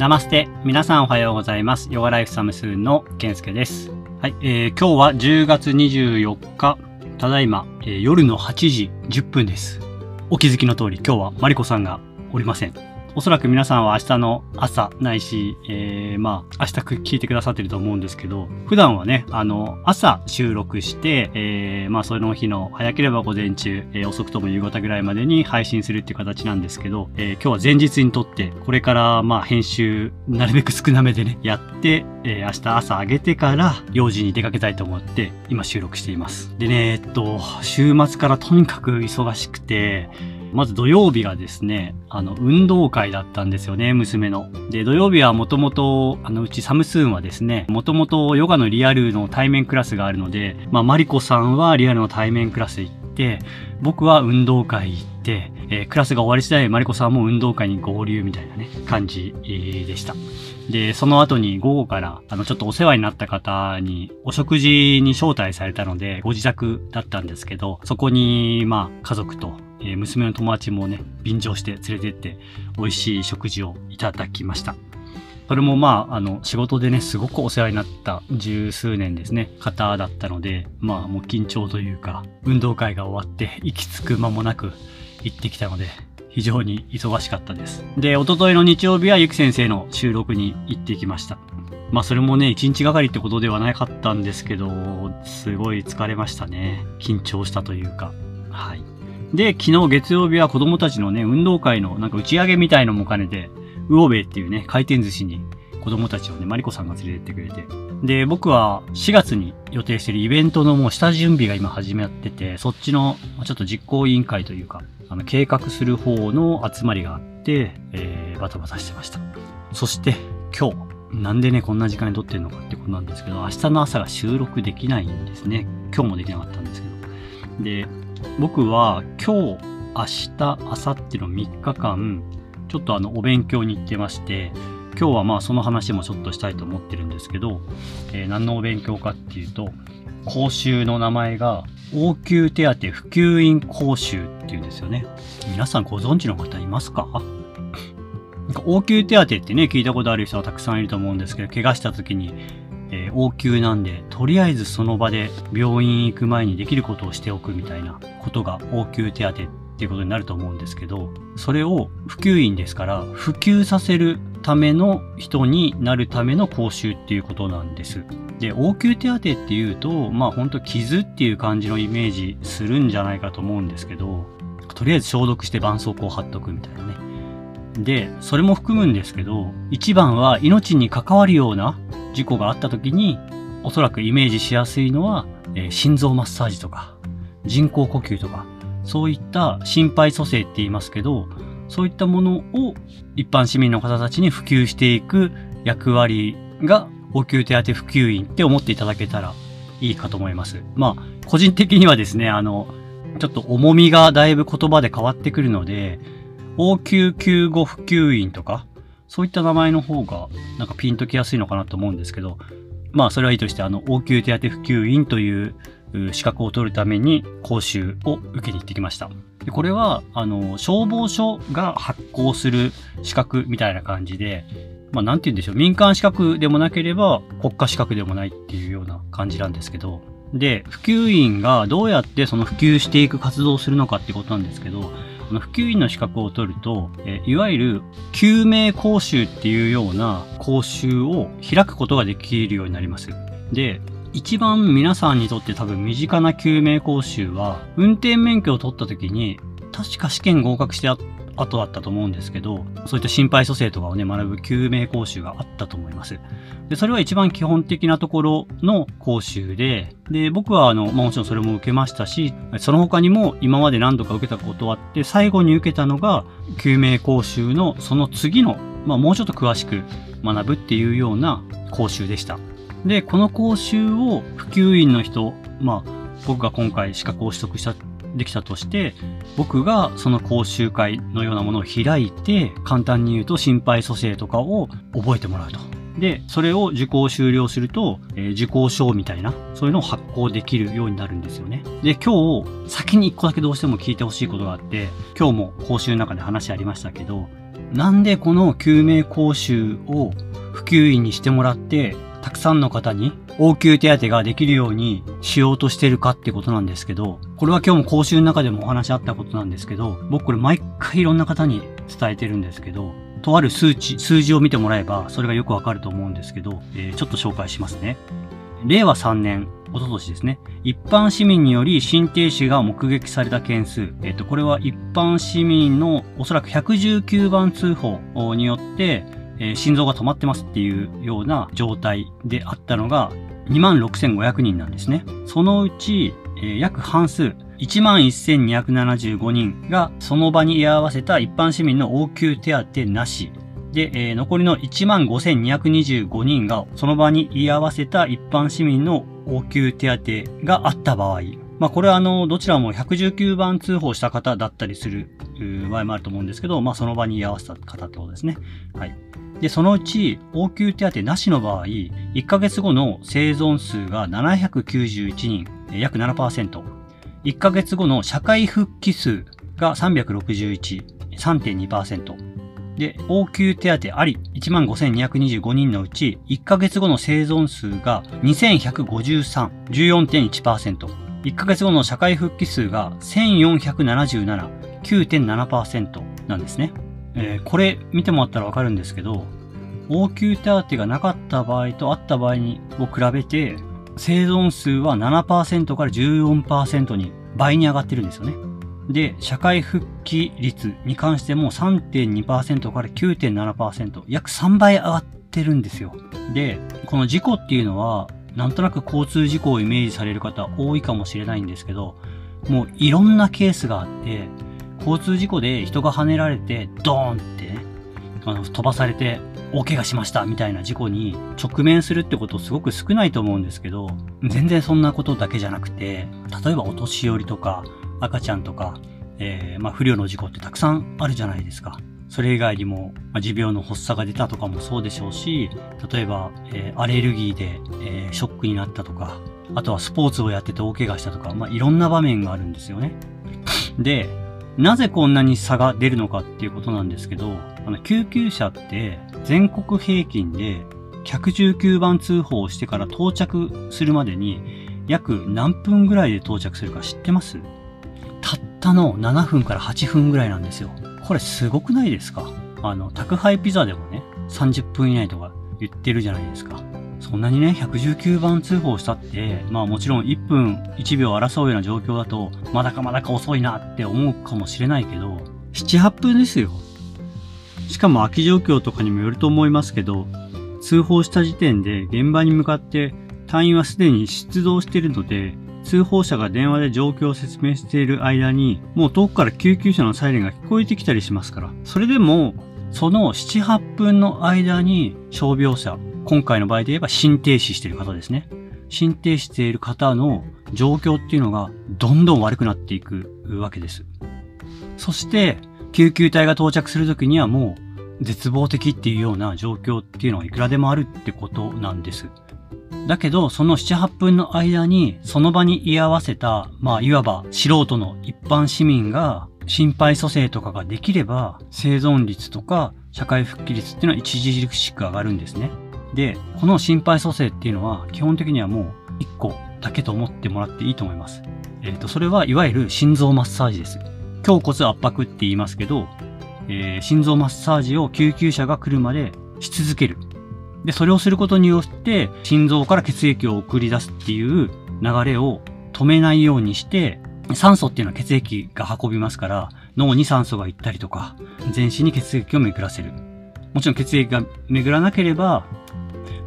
ナマステ。皆さんおはようございます。ヨガライフサムスーンの健介です。はい、えー、今日は10月24日、ただいま、えー夜の8時10分です。お気づきの通り、今日はマリコさんがおりません。おそらく皆さんは明日の朝ないし、えー、まあ、明日聞いてくださってると思うんですけど、普段はね、あの、朝収録して、えー、まあ、その日の早ければ午前中、えー遅くとも夕方ぐらいまでに配信するっていう形なんですけど、えー今日は前日にとって、これから、まあ、編集、なるべく少なめでね、やって、えー明日朝上げてから、用事に出かけたいと思って、今収録しています。でね、えっと、週末からとにかく忙しくて、まず土曜日がですね、あの、運動会だったんですよね、娘の。で、土曜日はもともと、あの、うちサムスーンはですね、もともとヨガのリアルの対面クラスがあるので、まあ、マリコさんはリアルの対面クラス行って、僕は運動会行って、えークラスが終わり次第、マリコさんも運動会に合流みたいなね、感じ、でした。で、その後に午後から、あの、ちょっとお世話になった方に、お食事に招待されたので、ご自宅だったんですけど、そこに、まあ、家族と、え娘の友達もね、便乗して連れてって、美味しい食事をいただきました。それもまあ、あの、仕事でね、すごくお世話になった十数年ですね、方だったので、まあ、もう緊張というか、運動会が終わって、行き着く間もなく行ってきたので、非常に忙しかったです。で、一昨日の日曜日はゆき先生の収録に行ってきました。まあそれもね、一日がかりってことではなかったんですけど、すごい疲れましたね。緊張したというか。はい。で、昨日月曜日は子供たちのね、運動会のなんか打ち上げみたいのも兼ねて、ウオベっていうね、回転寿司に子供たちをね、マリコさんが連れてってくれて。で、僕は4月に予定してるイベントのもう下準備が今始まってて、そっちのちょっと実行委員会というか、あの、計画する方の集まりがあって、えー、バタバタしてました。そして、今日、なんでね、こんな時間に撮ってるのかってことなんですけど、明日の朝が収録できないんですね。今日もできなかったんですけど。で、僕は今日、明日、明後日の3日間、ちょっとあの、お勉強に行ってまして、今日はまあその話もちょっとしたいと思ってるんですけど、えー何のお勉強かっていうと、講習の名前が、応急手当普及員講習っていうんですよね。皆さんご存知の方いますか？なんか応急手当ってね、聞いたことある人はたくさんいると思うんですけど、怪我した時に、えー応急なんで、とりあえずその場で病院行く前にできることをしておくみたいなことが応急手当っていうことになると思うんですけど、それを普及員ですから、普及させるための人になるための講習っていうことなんです。で、応急手当っていうと、まあ本当傷っていう感じのイメージするんじゃないかと思うんですけど、とりあえず消毒して絆創膏を貼っとくみたいなね。で、それも含むんですけど、一番は命に関わるような事故があった時に、おそらくイメージしやすいのは、えー心臓マッサージとか、人工呼吸とか、そういった心肺蘇生って言いますけど、そういったものを一般市民の方たちに普及していく役割が応急手当普及員って思っていただけたらいいかと思います。まあ、個人的にはですね、あの、ちょっと重みがだいぶ言葉で変わってくるので、応急救護普及員とか、そういった名前の方がなんかピンときやすいのかなと思うんですけど、まあそれはいいとして、あの、応急手当普及員という資格を取るために講習を受けに行ってきました。でこれは、あの、消防署が発行する資格みたいな感じで、まあなんて言うんでしょう、民間資格でもなければ国家資格でもないっていうような感じなんですけど、で、普及員がどうやってその普及していく活動をするのかってことなんですけど、この普及員の資格を取ると、えいわゆる救命講習っていうような講習を開くことができるようになります。で、一番皆さんにとって多分身近な救命講習は、運転免許を取った時に、確か試験合格してあ後だったと思うんですけど、そういった心肺蘇生とかをね、学ぶ救命講習があったと思います。で、それは一番基本的なところの講習で、で、僕はあの、まあ、もちろんそれも受けましたし、その他にも今まで何度か受けたことあって、最後に受けたのが、救命講習のその次の、まあ、もうちょっと詳しく学ぶっていうような講習でした。で、この講習を普及員の人、まあ、僕が今回資格を取得した、できたとして、僕がその講習会のようなものを開いて、簡単に言うと心肺蘇生とかを覚えてもらうと。で、それを受講終了すると、えー受講証みたいな、そういうのを発行できるようになるんですよね。で、今日、先に一個だけどうしても聞いてほしいことがあって、今日も講習の中で話ありましたけど、なんでこの救命講習を普及員にしてもらって、たくさんの方に応急手当ができるようにしようとしてるかってことなんですけど、これは今日も講習の中でもお話あったことなんですけど、僕これ毎回いろんな方に伝えてるんですけど、とある数値、数字を見てもらえばそれがよくわかると思うんですけど、えー、ちょっと紹介しますね。令和3年、おととしですね。一般市民により心停止が目撃された件数。えっ、と、これは一般市民のおそらく119番通報によって、えー、心臓が止まってますっていうような状態であったのが26,500人なんですね。そのうち、えー、約半数、11,275人がその場に居合わせた一般市民の応急手当なし。で、えー、残りの15,225人がその場に居合わせた一般市民の応急手当があった場合、まあこれはあの、どちらも119番通報した方だったりする場合もあると思うんですけど、まあその場に居合わせた方ってことですね。はい。で、そのうち、応急手当なしの場合、1ヶ月後の生存数が791人、約7%。1ヶ月後の社会復帰数が361、3.2%。で、応急手当あり、15,225人のうち、1ヶ月後の生存数が2153、14.1%。1ヶ月後の社会復帰数が1477、9.7%なんですね。えー、これ見てもらったらわかるんですけど、応急手当がなかった場合とあった場合にを比べて、生存数は7%から14%に倍に上がってるんですよね。で、社会復帰率に関しても3.2%から9.7%、約3倍上がってるんですよ。で、この事故っていうのは、なんとなく交通事故をイメージされる方多いかもしれないんですけど、もういろんなケースがあって、交通事故で人が跳ねられて、ドーンってね、あの飛ばされて大怪我しましたみたいな事故に直面するってことすごく少ないと思うんですけど、全然そんなことだけじゃなくて、例えばお年寄りとか赤ちゃんとか、えー、まあ不良の事故ってたくさんあるじゃないですか。それ以外にも、ま、持病の発作が出たとかもそうでしょうし、例えば、えー、アレルギーで、えー、ショックになったとか、あとはスポーツをやってて大怪我したとか、まあ、いろんな場面があるんですよね。で、なぜこんなに差が出るのかっていうことなんですけど、あの、救急車って全国平均で119番通報をしてから到着するまでに約何分ぐらいで到着するか知ってます？たったの7分から8分ぐらいなんですよ。これすごくないですか？あの、宅配ピザでもね、30分以内とか言ってるじゃないですか。そんなにね、119番通報したって、まあもちろん1分1秒争うような状況だと、まだかまだか遅いなって思うかもしれないけど、7、8分ですよ。しかも空き状況とかにもよると思いますけど、通報した時点で現場に向かって隊員はすでに出動しているので、通報者が電話で状況を説明している間に、もう遠くから救急車のサイレンが聞こえてきたりしますから。それでも、その7、8分の間に傷病者、今回の場合で言えば心停止している方ですね。心停止している方の状況っていうのがどんどん悪くなっていくわけです。そして、救急隊が到着するときにはもう絶望的っていうような状況っていうのはいくらでもあるってことなんです。だけど、その7、8分の間に、その場に居合わせた、まあ、いわば素人の一般市民が、心肺蘇生とかができれば、生存率とか、社会復帰率っていうのは著しく上がるんですね。で、この心肺蘇生っていうのは、基本的にはもう1個だけと思ってもらっていいと思います。えっ、ー、と、それはいわゆる心臓マッサージです。胸骨圧迫って言いますけど、えー、心臓マッサージを救急車が来るまでし続ける。で、それをすることによって、心臓から血液を送り出すっていう流れを止めないようにして、酸素っていうのは血液が運びますから、脳に酸素が行ったりとか、全身に血液を巡らせる。もちろん血液が巡らなければ、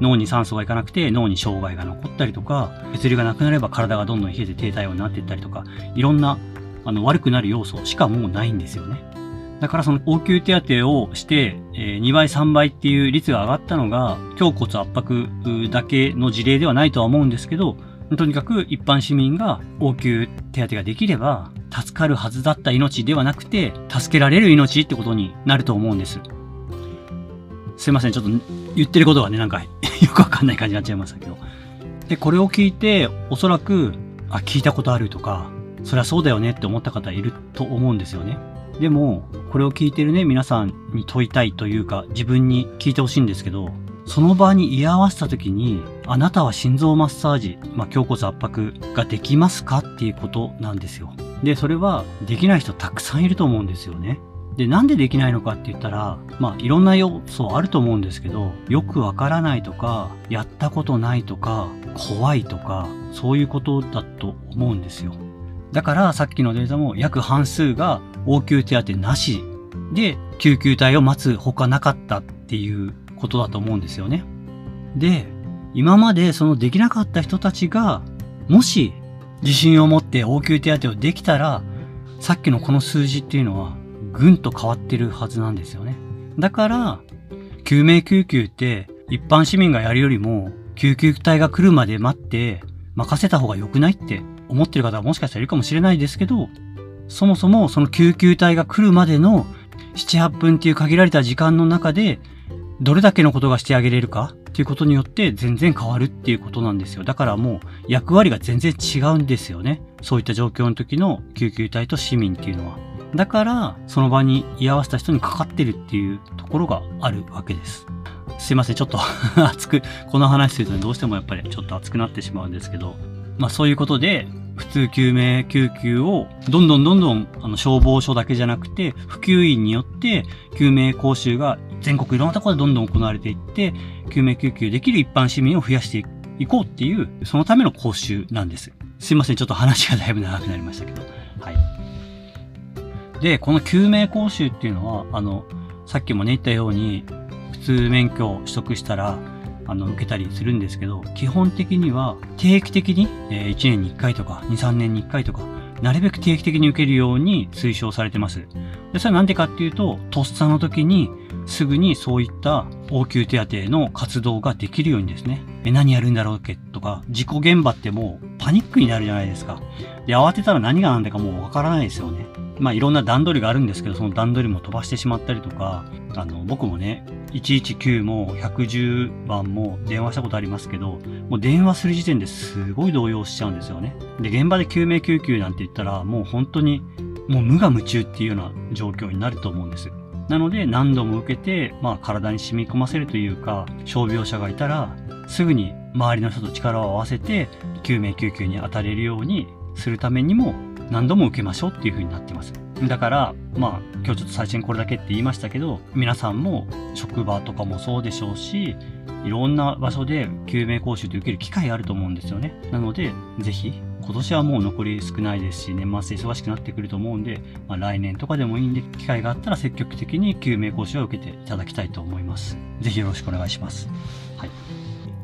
脳に酸素がいかなくて脳に障害が残ったりとか、血流がなくなれば体がどんどん冷えて低体温になっていったりとか、いろんなあの悪くなる要素しかもうないんですよね。だからその応急手当をして、え、2倍3倍っていう率が上がったのが、胸骨圧迫だけの事例ではないとは思うんですけど、とにかく一般市民が応急手当ができれば、助かるはずだった命ではなくて、助けられる命ってことになると思うんです。すいません、ちょっと言ってることがね、なんか よくわかんない感じになっちゃいましたけど。で、これを聞いて、おそらく、あ、聞いたことあるとか、そりゃそうだよねって思った方いると思うんですよね。でも、これを聞いてるね、皆さんに問いたいというか、自分に聞いてほしいんですけど、その場に居合わせた時に、あなたは心臓マッサージ、まあ、胸骨圧迫ができますかっていうことなんですよ。で、それはできない人たくさんいると思うんですよね。で、なんでできないのかって言ったら、まあ、いろんな要素あると思うんですけど、よくわからないとか、やったことないとか、怖いとか、そういうことだと思うんですよ。だからさっきのデータも約半数が応急手当なしで救急隊を待つほかなかったっていうことだと思うんですよね。で、今までそのできなかった人たちが、もし自信を持って応急手当をできたら、さっきのこの数字っていうのはぐんと変わってるはずなんですよね。だから、救命救急って一般市民がやるよりも救急隊が来るまで待って任せた方が良くないって思ってる方はもしかしたらいるかもしれないですけど、そもそもその救急隊が来るまでの7、8分っていう限られた時間の中で、どれだけのことがしてあげれるかっていうことによって全然変わるっていうことなんですよ。だからもう役割が全然違うんですよね。そういった状況の時の救急隊と市民っていうのは。だから、その場に居合わせた人にかかってるっていうところがあるわけです。すいません、ちょっと 熱く、この話するとどうしてもやっぱりちょっと熱くなってしまうんですけど、まあそういうことで、普通救命救急をどんどんどんどんあの消防署だけじゃなくて普及員によって救命講習が全国いろんなところでどんどん行われていって救命救急できる一般市民を増やしていこうっていうそのための講習なんです。すいません、ちょっと話がだいぶ長くなりましたけど。はい。で、この救命講習っていうのは、あの、さっきもね言ったように、普通免許を取得したら、あの、受けたりするんですけど、基本的には定期的に、え、1年に1回とか、2、3年に1回とか、なるべく定期的に受けるように推奨されてます。で、それはなんでかっていうと、とっさの時に、すぐにそういった応急手当の活動ができるようにですね。え、何やるんだろうっけとか、事故現場ってもうパニックになるじゃないですか。で、慌てたら何が何だかもうわからないですよね。まあいろんな段取りがあるんですけど、その段取りも飛ばしてしまったりとか、あの、僕もね、119も110番も電話したことありますけど、もう電話する時点ですごい動揺しちゃうんですよね。で、現場で救命救急なんて言ったら、もう本当に、もう無我夢中っていうような状況になると思うんです。なので何度も受けて、まあ体に染み込ませるというか、傷病者がいたら、すぐに周りの人と力を合わせて、救命救急に当たれるようにするためにも、何度も受けましょうっていう風になってます。だから、まあ、今日ちょっと最初にこれだけって言いましたけど、皆さんも職場とかもそうでしょうし、いろんな場所で救命講習って受ける機会あると思うんですよね。なので、ぜひ、今年はもう残り少ないですし、年末で忙しくなってくると思うんで、まあ、来年とかでもいいんで、機会があったら積極的に救命講習を受けていただきたいと思います。ぜひよろしくお願いします。はい。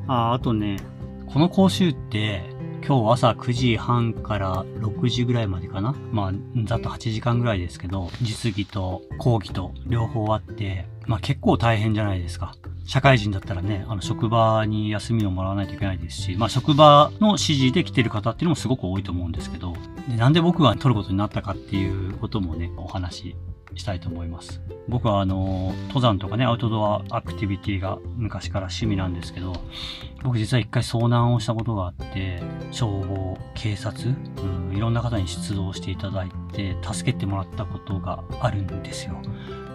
あ、あとね、この講習って、今日朝9時半から6時ぐらいまでかな？まあ、ざっと8時間ぐらいですけど、実技と講義と両方あって、まあ結構大変じゃないですか。社会人だったらね、あの、職場に休みをもらわないといけないですし、まあ、職場の指示で来てる方っていうのもすごく多いと思うんですけど、でなんで僕が取ることになったかっていうこともね、お話したいと思います。僕はあの、登山とかね、アウトドアアクティビティが昔から趣味なんですけど、僕実は一回遭難をしたことがあって、消防、警察、うん、いろんな方に出動していただいて、助けてもらったことがあるんですよ。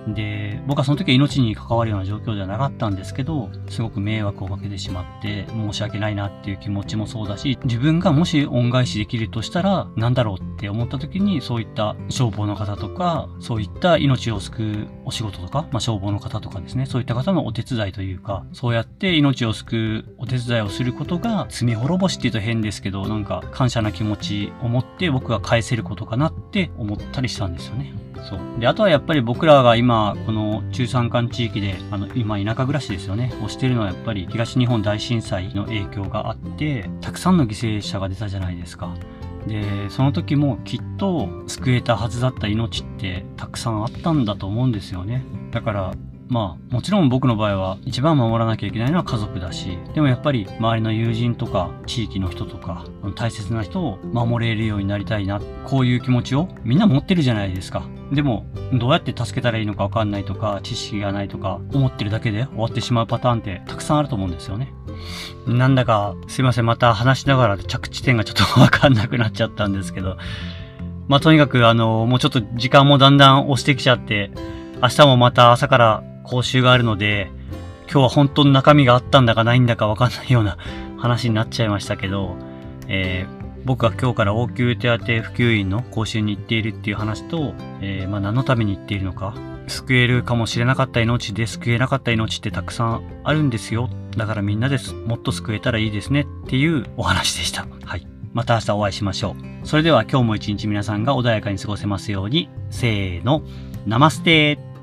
で、僕はその時は命に関わるような状況ではなかったんですけど、すごく迷惑をかけてしまって、申し訳ないなっていう気持ちもそうだし、自分がもし恩返しできるとしたら、何だろうって思った時に、そういった消防の方とか、そういった命を救うお仕事とか、まあ、消防の方とかですね、そういった方のお手伝いというか、そうやって命を救うお手伝いをすることが、罪滅ぼしって言うと変ですけど、なんか感謝な気持ちを持って僕が返せることかなって思ったりしたんですよね。そう。で、あとはやっぱり僕らが今、この中山間地域で、あの、今田舎暮らしですよね、をしてるのはやっぱり東日本大震災の影響があって、たくさんの犠牲者が出たじゃないですか。で、その時もきっと救えたはずだった命ってたくさんあったんだと思うんですよね。だから、まあ、もちろん僕の場合は一番守らなきゃいけないのは家族だし、でもやっぱり周りの友人とか地域の人とか、大切な人を守れるようになりたいな、こういう気持ちをみんな持ってるじゃないですか。でも、どうやって助けたらいいのかわかんないとか、知識がないとか、思ってるだけで終わってしまうパターンってたくさんあると思うんですよね。なんだか、すいません、また話しながら着地点がちょっとわかんなくなっちゃったんですけど、まあ、とにかくあの、もうちょっと時間もだんだん押してきちゃって、明日もまた朝から講習があるので、今日は本当に中身があったんだかないんだかわかんないような話になっちゃいましたけど、えー僕が今日から応急手当普及員の講習に行っているっていう話と、えーまあ何のために行っているのか、救えるかもしれなかった命で救えなかった命ってたくさんあるんですよ。だからみんなです。もっと救えたらいいですねっていうお話でした。はい。また明日お会いしましょう。それでは今日も一日皆さんが穏やかに過ごせますように、せーの、ナマステー